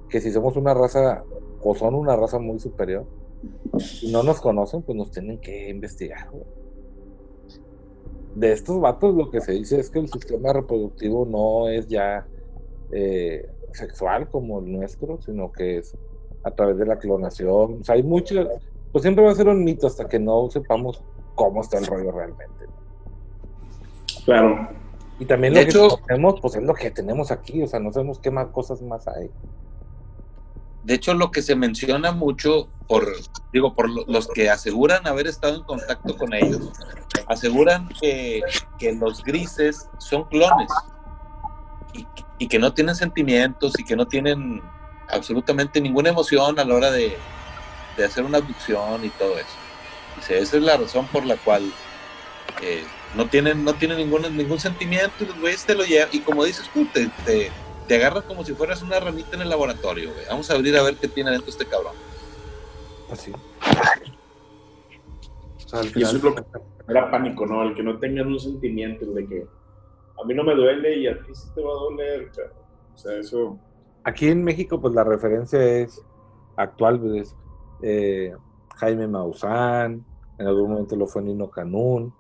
que si somos una raza, o son una raza muy superior, y no nos conocen, pues nos tienen que investigar. De estos vatos lo que se dice es que el sistema reproductivo no es ya eh, sexual como el nuestro, sino que es a través de la clonación. O sea, hay mucho, pues siempre va a ser un mito hasta que no sepamos cómo está el rollo realmente. Claro. Y también lo que tenemos, pues es lo que tenemos aquí, o sea, no sabemos qué más cosas más hay. De hecho, lo que se menciona mucho por, digo, por los que aseguran haber estado en contacto con ellos, aseguran que, que los grises son clones y, y, que no tienen sentimientos y que no tienen absolutamente ninguna emoción a la hora de, de hacer una abducción y todo eso. Dice, esa es la razón por la cual eh, no tienen, no tienen ningún, ningún sentimiento y los güeyes te lo llevan. Y como dices tú, te, te, te agarras como si fueras una ranita en el laboratorio, güey. Vamos a abrir a ver qué tiene dentro este cabrón. Así. y eso es lo que era pánico, ¿no? El que no tengan un sentimiento, de que a mí no me duele y a ti sí te va a doler, O sea, eso. Aquí en México, pues la referencia es actual, pues, eh, Jaime Maussan, en algún momento lo fue Nino Canún,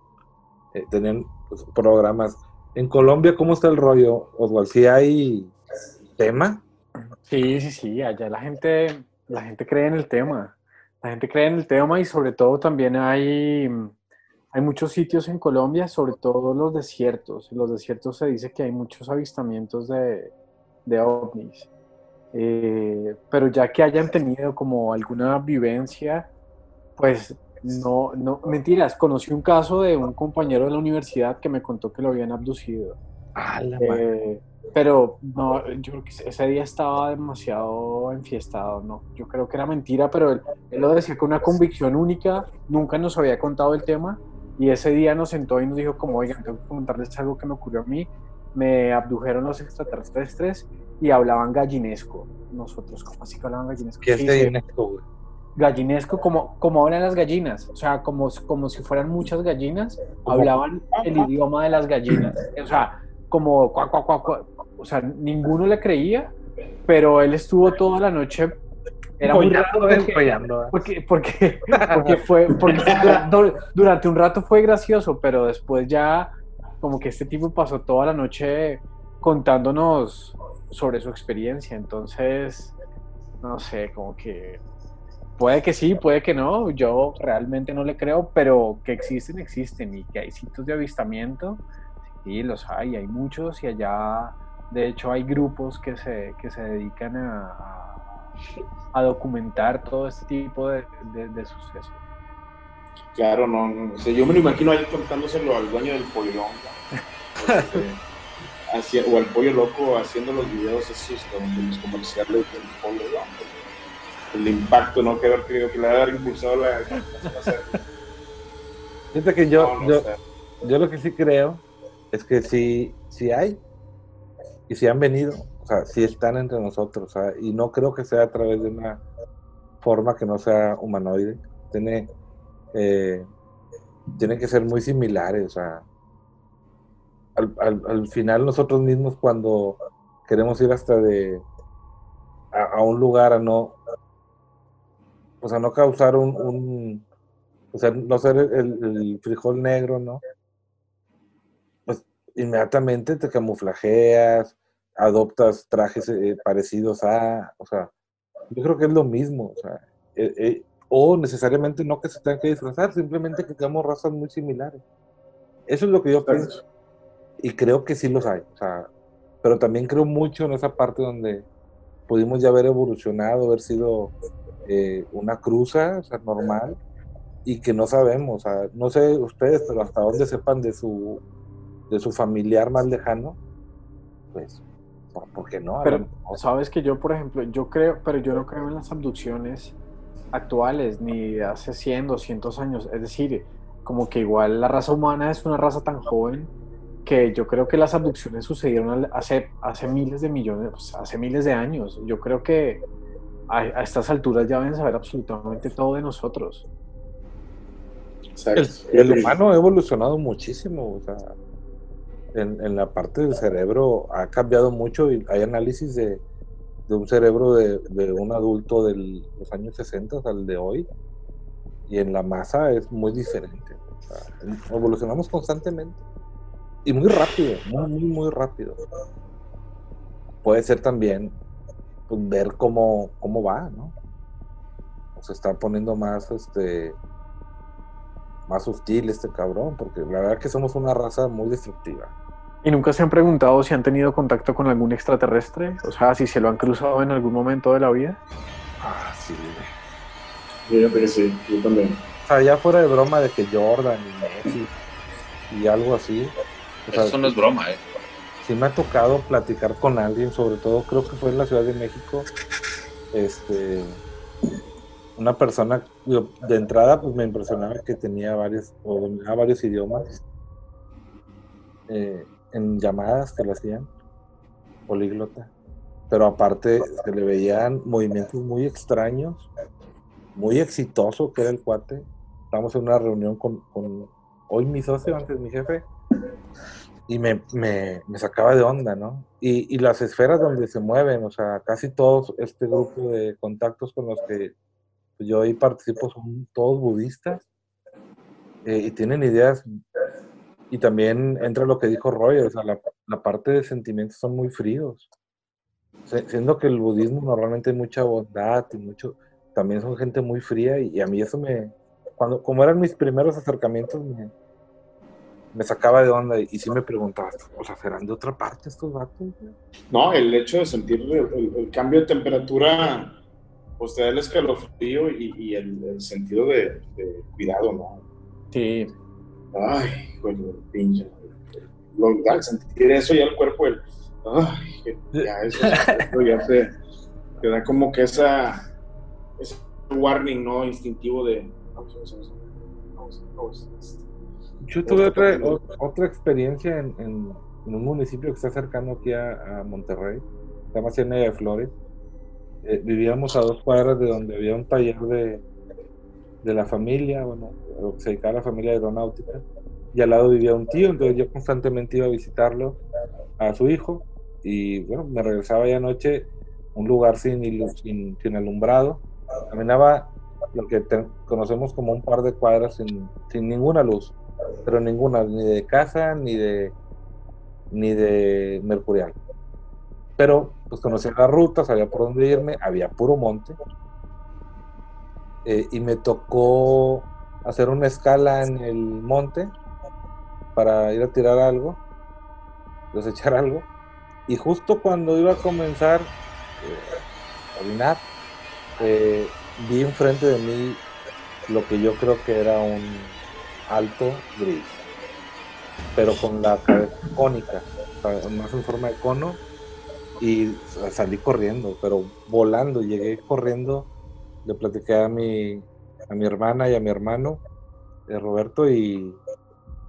eh, tenían pues, programas. En Colombia, ¿cómo está el rollo, Oswald? ¿Sí hay tema? Sí, sí, sí, allá la gente, la gente cree en el tema. La gente cree en el tema y sobre todo también hay, hay muchos sitios en Colombia, sobre todo los desiertos. En los desiertos se dice que hay muchos avistamientos de, ovnis. Eh, pero ya que hayan tenido como alguna vivencia, pues no, no, mentiras, conocí un caso de un compañero de la universidad que me contó que lo habían abducido. Ah, la eh, pero no, yo creo que ese día estaba demasiado enfiestado, no, yo creo que era mentira, pero él, él, lo decía con una convicción única, nunca nos había contado el tema y ese día nos sentó y nos dijo como, oigan, tengo que comentarles algo que me ocurrió a mí, me abdujeron los extraterrestres y hablaban gallinesco. Nosotros, ¿cómo así que hablaban gallinesco? ¿Qué es gallinesco, güey? Gallinesco, como, como hablan las gallinas, o sea, como, como si fueran muchas gallinas, hablaban el idioma de las gallinas. O sea, como, cuac, cuac, cuac, o sea, ninguno le creía, pero él estuvo toda la noche era muy raro porque, porque, porque, fue porque durante un rato fue gracioso, pero después ya como que este tipo pasó toda la noche contándonos sobre su experiencia, entonces no sé, como que puede que sí, puede que no, yo realmente no le creo, pero que existen, existen y que hay sitios de avistamiento, sí, los hay, hay muchos y allá de hecho hay grupos que se, que se dedican a, a documentar todo este tipo de, de, sucesos. Claro, no, yo me lo imagino ahí contándoselo al dueño del pollo este, o al pollo loco haciendo los videos esos con los comerciales del pollo El impacto, ¿no? Que haber que le haya impulsado la. Fíjate que yo, yo, yo lo que sí creo es que sí, sí hay y si han venido o sea, sí están entre nosotros, y no creo que sea a través de una forma que no sea humanoide. Tiene, eh, tiene que ser muy similares, o sea, al, final nosotros mismos cuando queremos ir hasta de a, un lugar a no, o sea, no causar un, o sea, no ser el, el, frijol negro, ¿no? Pues inmediatamente te camuflajeas, adoptas trajes eh, parecidos a, o sea, yo creo que es lo mismo, o sea, eh, eh, o necesariamente no que se tengan que disfrazar, simplemente que tengamos razas muy similares. Eso es lo que yo pienso. Y creo que sí los hay, o sea, pero también creo mucho en esa parte donde pudimos ya haber evolucionado, haber sido una cruza, o sea, normal, y que no sabemos, o sea, no sé ustedes, pero hasta dónde sepan de su, de su familiar más lejano, pues ¿por qué no? Pero sabes que yo, por ejemplo, yo creo, pero yo no creo en las abducciones actuales, ni hace 100, 200 años. Es decir, como que igual la raza humana es una raza tan joven que yo creo que las abducciones sucedieron hace, hace miles de millones, pues, hace miles de años. Yo creo que a, a, estas alturas ya deben saber absolutamente todo de nosotros. El, el, humano ha evolucionado muchísimo. O sea, en, la parte del cerebro ha cambiado mucho y hay análisis de, un cerebro de, un adulto de los años 60 al de hoy y en la masa es muy diferente. evolucionamos constantemente y muy rápido, muy, muy, muy rápido. puede ser también pues, ver cómo, cómo va, ¿no? se está poniendo más, este, más hostil este cabrón, porque la verdad que somos una raza muy destructiva. ¿Y nunca se han preguntado si han tenido contacto con algún extraterrestre? O sea, si se lo han cruzado en algún momento de la vida. Ah, sí. Yo que sí, yo también. O sea, ya fuera de broma de que Jordan y Messi y algo así. Eso no es broma, ¿eh? Sí me ha tocado platicar con alguien, sobre todo creo que fue en la Ciudad de México, este, una persona, de entrada pues me impresionaba que tenía varios, o dominaba varios idiomas eh, en llamadas que le hacían, políglota, pero aparte se le veían movimientos muy extraños, muy exitoso que era el cuate. Estamos en una reunión con, con hoy mi socio, antes mi jefe, y me, me, sacaba de onda, ¿no? Y, las esferas donde se mueven, o sea, casi todos este grupo de contactos con los que yo ahí participo son todos budistas eh, y tienen ideas, y también entra lo que dijo Roy, o sea, la, parte de sentimientos son muy fríos, siendo que el budismo normalmente hay mucha bondad y mucho, también son gente muy fría y, y a mí eso me, cuando, como eran mis primeros acercamientos, me, me sacaba de onda y, sí me preguntaba, o sea, ¿serán de otra parte estos vatos? No, el hecho de sentir el, cambio de temperatura, pues te da el escalofrío y, y el, sentido de, cuidado, ¿no? Sí. Ay, pues pinche. Lo, sentir eso ya el cuerpo, el, ay, ya eso, ya te, te, da como que esa, ese warning, ¿no? Instintivo de, vamos, vamos, vamos, vamos yo tuve otra, otra experiencia en, en, un municipio que está cercano aquí a, Monterrey, se llama Ciénaga de Flores. Eh, vivíamos a dos cuadras de donde había un taller de, de la familia, bueno, se dedicaba a la familia aeronáutica, y al lado vivía un tío, entonces yo constantemente iba a visitarlo, a su hijo, y bueno, me regresaba ya anoche, un lugar sin, sin, sin alumbrado, caminaba lo que conocemos como un par de cuadras sin, sin ninguna luz pero ninguna, ni de casa, ni de ni de Mercurial. Pero pues conocía la ruta, sabía por dónde irme, había puro monte. Eh, y me tocó hacer una escala en el monte para ir a tirar algo, desechar algo. Y justo cuando iba a comenzar eh, a orinar, eh, vi enfrente de mí lo que yo creo que era un alto gris, pero con la cabeza cónica, más en forma de cono, y salí corriendo, pero volando, llegué corriendo, le platiqué a mi, a mi hermana y a mi hermano, de Roberto, y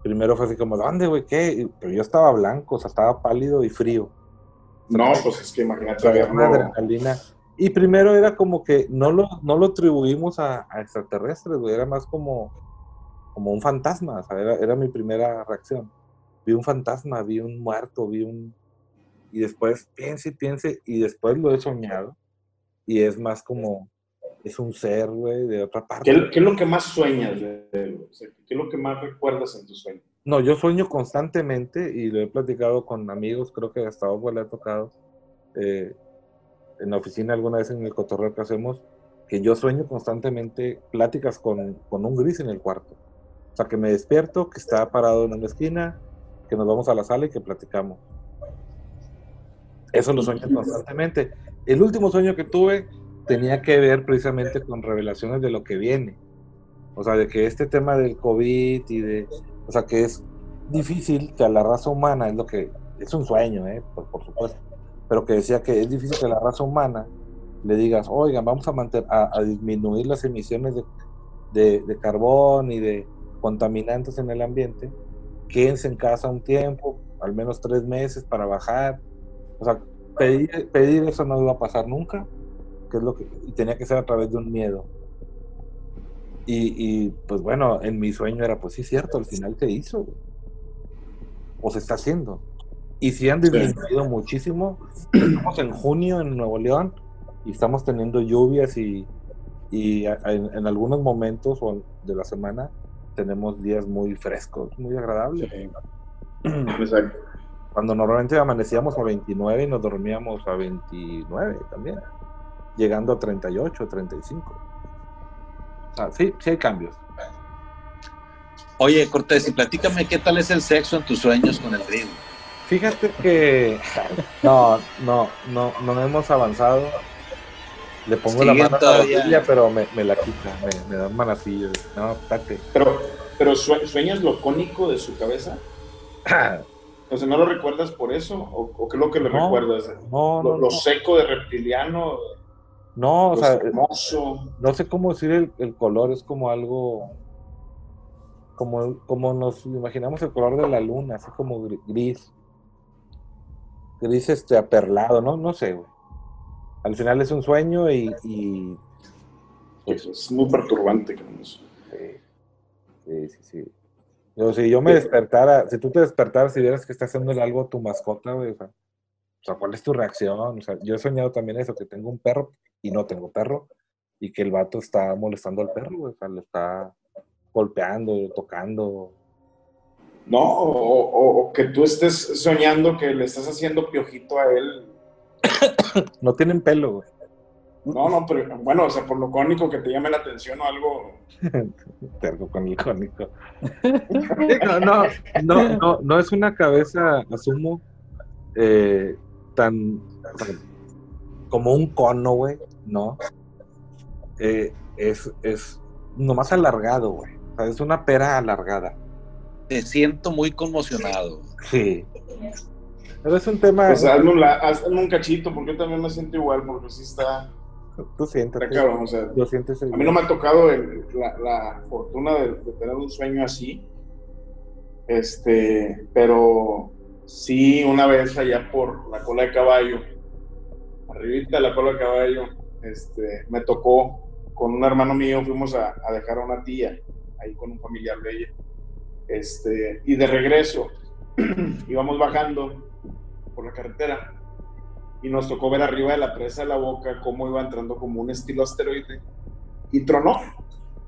primero fue así como, ¿dónde, güey? ¿Qué? Pero yo estaba blanco, o sea, estaba pálido y frío. No, pues es que imagínate. Había una adrenalina. Y primero era como que no lo, no lo atribuimos a, a extraterrestres, güey, era más como como un fantasma, era, mi primera reacción. Vi un fantasma, vi un muerto, vi un... Y después piense piense, y después lo he soñado, y es más como, es un ser, güey, de otra parte. ¿Qué, es lo que más sueñas? ¿Qué es lo que más recuerdas en tu sueño? No, yo sueño constantemente, y lo he platicado con amigos, creo que hasta vos le ha tocado, eh, en la oficina alguna vez en el cotorreo que hacemos, que yo sueño constantemente pláticas con, con un gris en el cuarto. O sea, que me despierto, que está parado en una esquina, que nos vamos a la sala y que platicamos. Eso lo sueño constantemente. El último sueño que tuve tenía que ver precisamente con revelaciones de lo que viene. O sea, de que este tema del COVID y de... O sea, que es difícil que a la raza humana, es lo que... Es un sueño, ¿eh? por, supuesto. Pero que decía que es difícil que a la raza humana le digas, oigan, vamos a, mantener, a, disminuir las emisiones de, de carbón y de, contaminantes en el ambiente, quédense en casa un tiempo, al menos tres meses para bajar. O sea, pedir, pedir eso no iba a pasar nunca, que es lo que y tenía que ser a través de un miedo. Y, y, pues bueno, en mi sueño era, pues sí, cierto, al final se hizo, o se está haciendo. Y si han disminuido muchísimo. Estamos en junio en Nuevo León y estamos teniendo lluvias y, y en, en, algunos momentos de la semana tenemos días muy frescos, muy agradables. Exacto. Cuando normalmente amanecíamos a 29 y nos dormíamos a 29 también, llegando a 38, 35. O sea, sí, sí hay cambios. Oye, Cortés, y platícame qué tal es el sexo en tus sueños con el ritmo. Fíjate que no, no, no, no hemos avanzado. Le pongo la mano a la rodilla, pero me, me la quita, me, me da un manacillo. No, espérate. Pero, pero sue- ¿sueñas lo cónico de su cabeza? O sea, ¿no lo recuerdas por eso? ¿O, o qué es lo que le No. recuerdas? No, Lo, no, lo seco de reptiliano, No, o sea, hermoso. no sé cómo decir el, el color, es como algo, como, como nos imaginamos el color de la luna, así como gri- gris, gris este aperlado, no, no sé, güey. Al final es un sueño y, y Pues es muy perturbante. sí, sí, sí, sí. Si yo me despertara, si tú te despertaras y vieras que está haciéndole algo a tu mascota, güey, o sea, o sea, ¿cuál es tu reacción? O sea, yo he soñado también eso, que tengo un perro y no tengo perro, y que el vato está molestando al perro, güey, o sea, lo está golpeando, tocando. No, o, o- o que tú estés soñando que le estás haciendo piojito a él. No tienen pelo, güey. No, no, pero bueno, o sea, por lo cónico que te llame la atención o algo. Terco con el cónico. No, no, no, no, no es una cabeza, asumo, eh, tan, tan- como un cono, güey, no. Eh, es, es nomás alargado, güey. O sea, es una pera alargada. Te siento muy conmocionado. Sí. Pero es un tema. Pues hazme un, hazme un cachito, porque yo también me siento igual, porque sí está, tú siéntate. está cabrón. O sea, Lo sientes a mí no me ha tocado el- la, la fortuna de, de tener un sueño así. Este, pero sí, una vez allá por la cola de caballo, arribita de la cola de caballo, este, me tocó con un hermano mío, fuimos a, a dejar a una tía, ahí con un familiar de ella. Este, y de regreso, íbamos bajando por la carretera y nos tocó ver arriba de la presa de la boca cómo iba entrando como un estilo asteroide y tronó.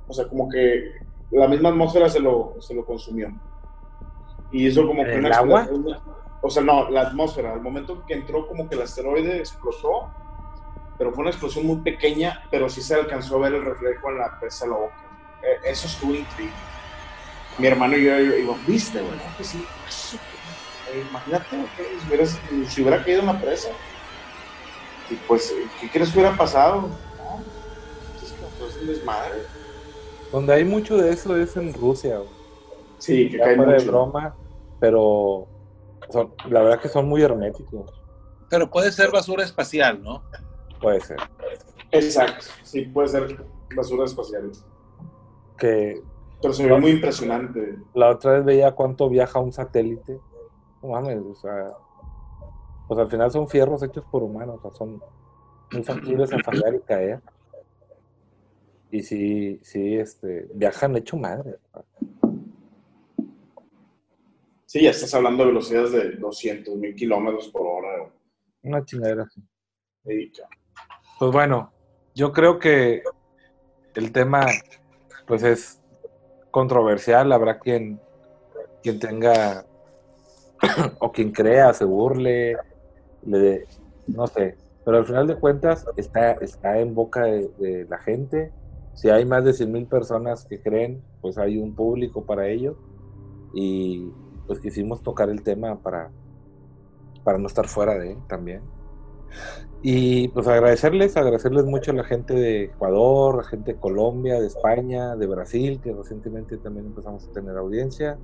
O sea, como que la misma atmósfera se lo, se lo consumió. Y hizo como que ¿El una agua? una- o sea, no, la atmósfera. Al momento que entró, como que el asteroide explotó, pero fue una explosión muy pequeña, pero sí se alcanzó a ver el reflejo en la presa de la boca. Eh, eso estuvo increíble. Mi hermano y yo digo, ¿viste, güey? No, pues sí. Eh, Imagínate si, hubiera caído en la presa. Y pues, eh, ¿qué crees que hubiera pasado? No, es que pues, un desmadre. Donde hay mucho de eso es en Rusia, güey. Sí, que Ya cae fuera de mucho. broma, pero son- la verdad que son muy herméticos. Pero puede ser basura espacial, ¿no? Puede ser. Exacto, sí, puede ser basura espacial. Que Pero se ve muy impresionante. la otra vez veía cuánto viaja un satélite. No mames, o sea, pues al final son fierros hechos por humanos, o sea, son muy factibles a fallar y caer. Y sí, sí, este, viajan hecho madre. Sí, ya estás hablando de velocidades de 200 mil kilómetros por hora. Una chingadera. Sí. Pues bueno, yo creo que el tema, pues es controversial. Habrá quien, quien tenga o quien crea, se burle, le no sé. Pero al final de cuentas está, está en boca de, de la gente. Si hay más de 100 mil personas que creen, pues hay un público para ello. Y pues quisimos tocar el tema para, para no estar fuera de él también. Y pues agradecerles, agradecerles mucho a la gente de Ecuador, a la gente de Colombia, de España, de Brasil, que recientemente también empezamos a tener audiencia.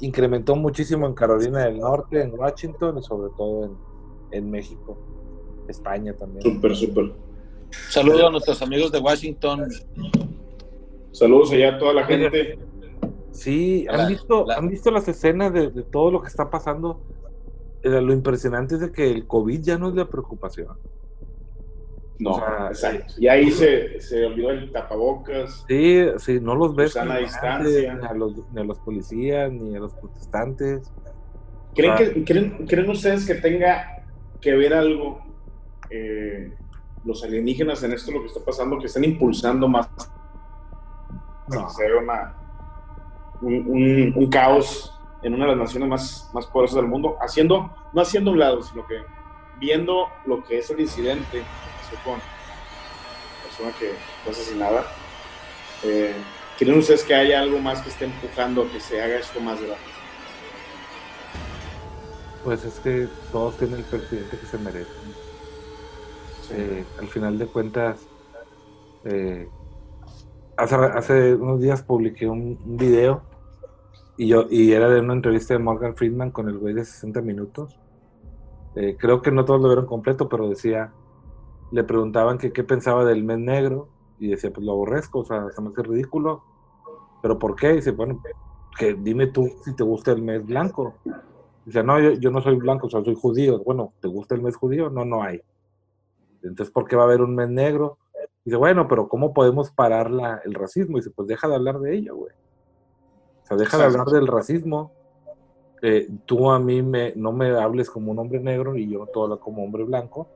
Incrementó muchísimo en Carolina del Norte, en Washington y sobre todo en, en México, España también. Súper, súper. Saludo a nuestros amigos de Washington. Saludos allá a toda la gente. Sí, ¿han La- visto, la- ¿han visto las escenas de, de todo lo que está pasando? Eh, Lo impresionante es de que el COVID ya no es la preocupación. No, O sea, exacto. Y ahí se, se olvidó el tapabocas. Sí, sí, no los ves Susana a distancia. ni a, los, ni a los policías, ni a los protestantes. ¿Creen, que, creen, creen ustedes que tenga que ver algo eh, los alienígenas en esto, lo que está pasando, que están impulsando más No. vea una, un, un- un caos en una de las naciones más, más poderosas del mundo, haciendo, no haciendo un lado, sino que viendo lo que es el incidente que con la persona que fue asesinada. Eh, ¿Creen ustedes que haya algo más que esté empujando a que se haga esto más grave? Pues es que todos tienen el presidente que se merecen. Eh, al final de cuentas, eh, hace, unos días publiqué un, video y yo y era de una entrevista de Morgan Friedman con el güey de 60 minutos. Eh, creo que no todos lo vieron completo, pero decía, le preguntaban que qué pensaba del mes negro y decía, pues lo aborrezco, o sea, se me hace ridículo. ¿Pero por qué? Y dice, bueno, que dime tú si te gusta el mes blanco. Dice, no, yo, yo no soy blanco, o sea, soy judío. Bueno, ¿te gusta el mes judío? No, no hay. Entonces, ¿por qué va a haber un mes negro? Dice, bueno, pero ¿cómo podemos parar la, el racismo? Dice, pues deja de hablar de ello, güey. O sea, deja de hablar del racismo. Eh, tú a mí me, no me hables como un hombre negro y yo no te hablo como hombre blanco,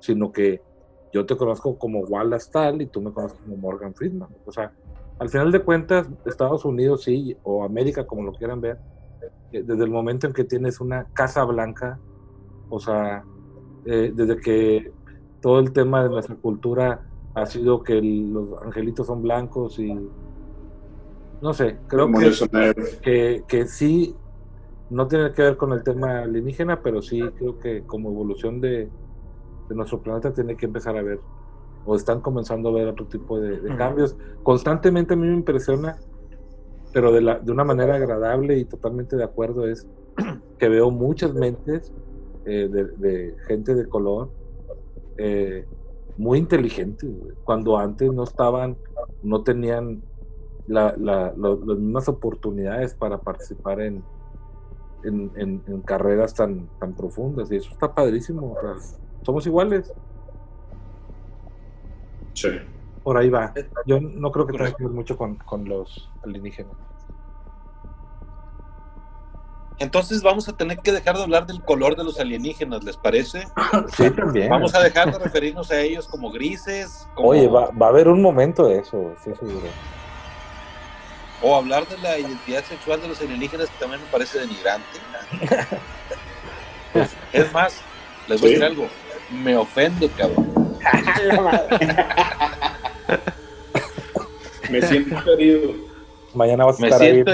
sino que yo te conozco como Wallace Tal y tú me conoces como Morgan Friedman. O sea, al final de cuentas, Estados Unidos sí, o América, como lo quieran ver, eh, desde el momento en que tienes una casa blanca, o sea, eh, desde que todo el tema de nuestra cultura ha sido que los angelitos son blancos y no sé, creo que, que, sí, no tiene que ver con el tema alienígena, pero sí creo que como evolución de, de nuestro planeta tiene que empezar a ver, o están comenzando a ver otro tipo de, cambios. Constantemente a mí me impresiona, pero de, la, de una manera agradable y totalmente de acuerdo, es que veo muchas mentes eh, de, gente de color eh, muy inteligentes, cuando antes no estaban, no tenían las mismas oportunidades para participar en, en, carreras tan, tan profundas. Y eso está padrísimo. Somos iguales. Sí. Por ahí va. Yo no creo que tenga que ver mucho con, con los alienígenas. Entonces vamos a tener que dejar de hablar del color de los alienígenas, ¿les parece? Sí, también. Vamos a dejar de referirnos a ellos como grises. Oye, va, va, a haber un momento de eso, sí, seguro. O hablar de la identidad sexual de los alienígenas, que también me parece denigrante. es más, les voy a decir algo. Me ofende, cabrón. me siento herido. Mañana vas a estar ahí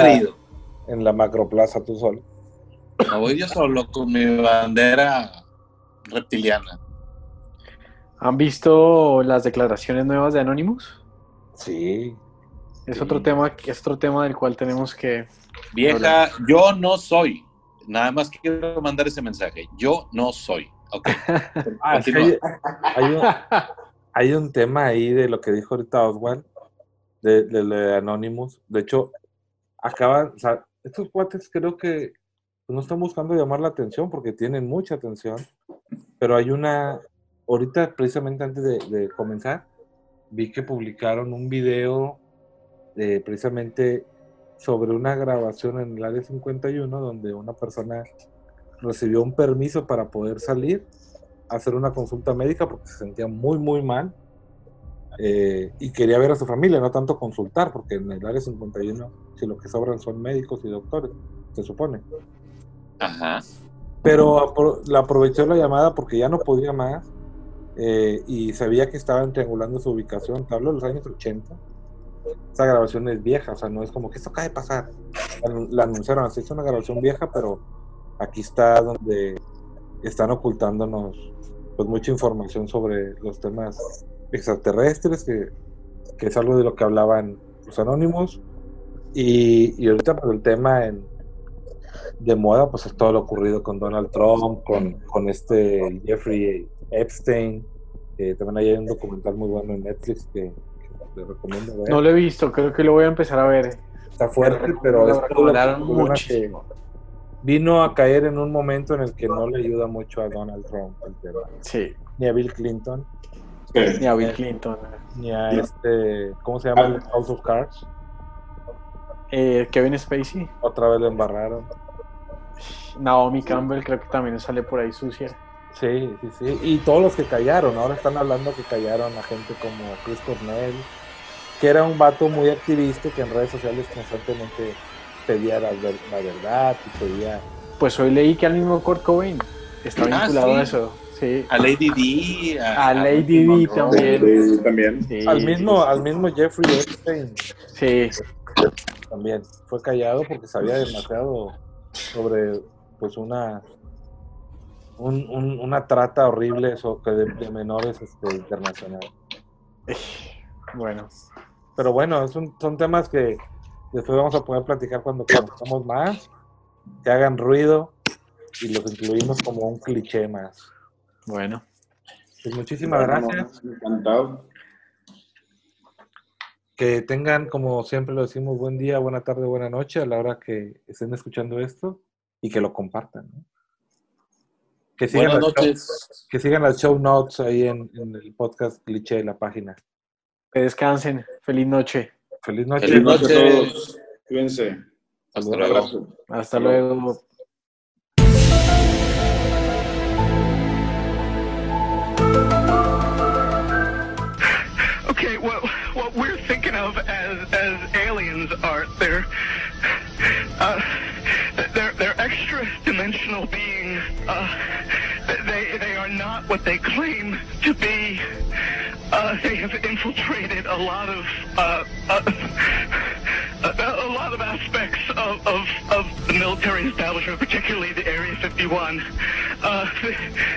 en la macroplaza tú solo. No voy yo solo con mi bandera reptiliana. ¿Han visto las declaraciones nuevas de Anonymous? Sí. Es otro tema, es otro tema del cual tenemos que. Vieja, yo no soy. Nada más quiero mandar ese mensaje. Yo no soy. Ok. Ah, hay, un, tema ahí de lo que dijo ahorita Oswald, de, de, Anonymous. De hecho, acaban, o sea, estos cuates creo que no están buscando llamar la atención porque tienen mucha atención, pero hay una, ahorita precisamente antes de, comenzar, vi que publicaron un video de, precisamente sobre una grabación en el área 51 donde una persona recibió un permiso para poder salir a hacer una consulta médica porque se sentía muy, muy mal eh, y quería ver a su familia, no tanto consultar, porque en el área 51, si lo que sobran son médicos y doctores, se supone. Ajá. Pero la aprovechó la llamada porque ya no podía más eh, y sabía que estaban triangulando su ubicación. Te hablo de los años 80. Esa grabación es vieja, o sea, no es como que esto acaba de pasar. La, anunciaron así, es una grabación vieja, pero aquí está donde están ocultándonos pues mucha información sobre los temas extraterrestres, que, que es algo de lo que hablaban los anónimos. Y, y ahorita pues, el tema en, de moda, pues es todo lo ocurrido con Donald Trump, con, con este Jeffrey Epstein. también hay un documental muy bueno en Netflix que, que recomiendo No lo he visto, creo que lo voy a empezar a ver. Está fuerte, pero es todo vino a caer en un momento en el que no le ayuda mucho a Donald Trump el tema. Sí. Ni a Bill Clinton. Ni a Bill Clinton. Ni a este, ¿cómo se llama? House of Cards. Eh, Kevin Spacey. Otra vez lo embarraron. Naomi Campbell creo que también sale por ahí sucia. Sí, sí, sí. Y todos los que callaron, ahora están hablando que callaron a gente como Chris Cornell, que era un vato muy activista que en redes sociales constantemente pedía la, ver- la verdad y pedía... Pues hoy leí que al mismo Kurt Cobain está Ah, vinculado sí. a eso. Sí. A Lady D. A Lady D Monroe. también. Sí, también. Sí, Al mismo, al mismo Jeffrey Epstein Sí, también fue callado porque sabía demasiado sobre pues una un- un- una trata horrible de, de menores este, internacional. bueno. Pero bueno, es un- son temas que después vamos a poder platicar cuando conozcamos más, que hagan ruido y los incluimos como un cliché más. Bueno, Pues muchísimas Bueno, gracias. Encantado. Que tengan, como siempre lo decimos, buen día, buena tarde, buena noche a la hora que estén escuchando esto y que lo compartan. ¿no? Que sigan, Buenas show- noches. que sigan las show notes ahí en, en el podcast cliché de la página. que descansen. Feliz noche. Feliz noche. Feliz Buenas noches a todos. Cuídense. Hasta Un luego. abrazo. Hasta luego. Okay, well, what we're thinking of as as aliens are they're uh, they're they're extra dimensional beings. Uh, they they are not what they claim to be. Uh, they have infiltrated a lot of uh, uh, a, a lot of aspects of, of, of the military establishment, particularly the Area 51. Uh,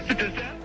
the, the.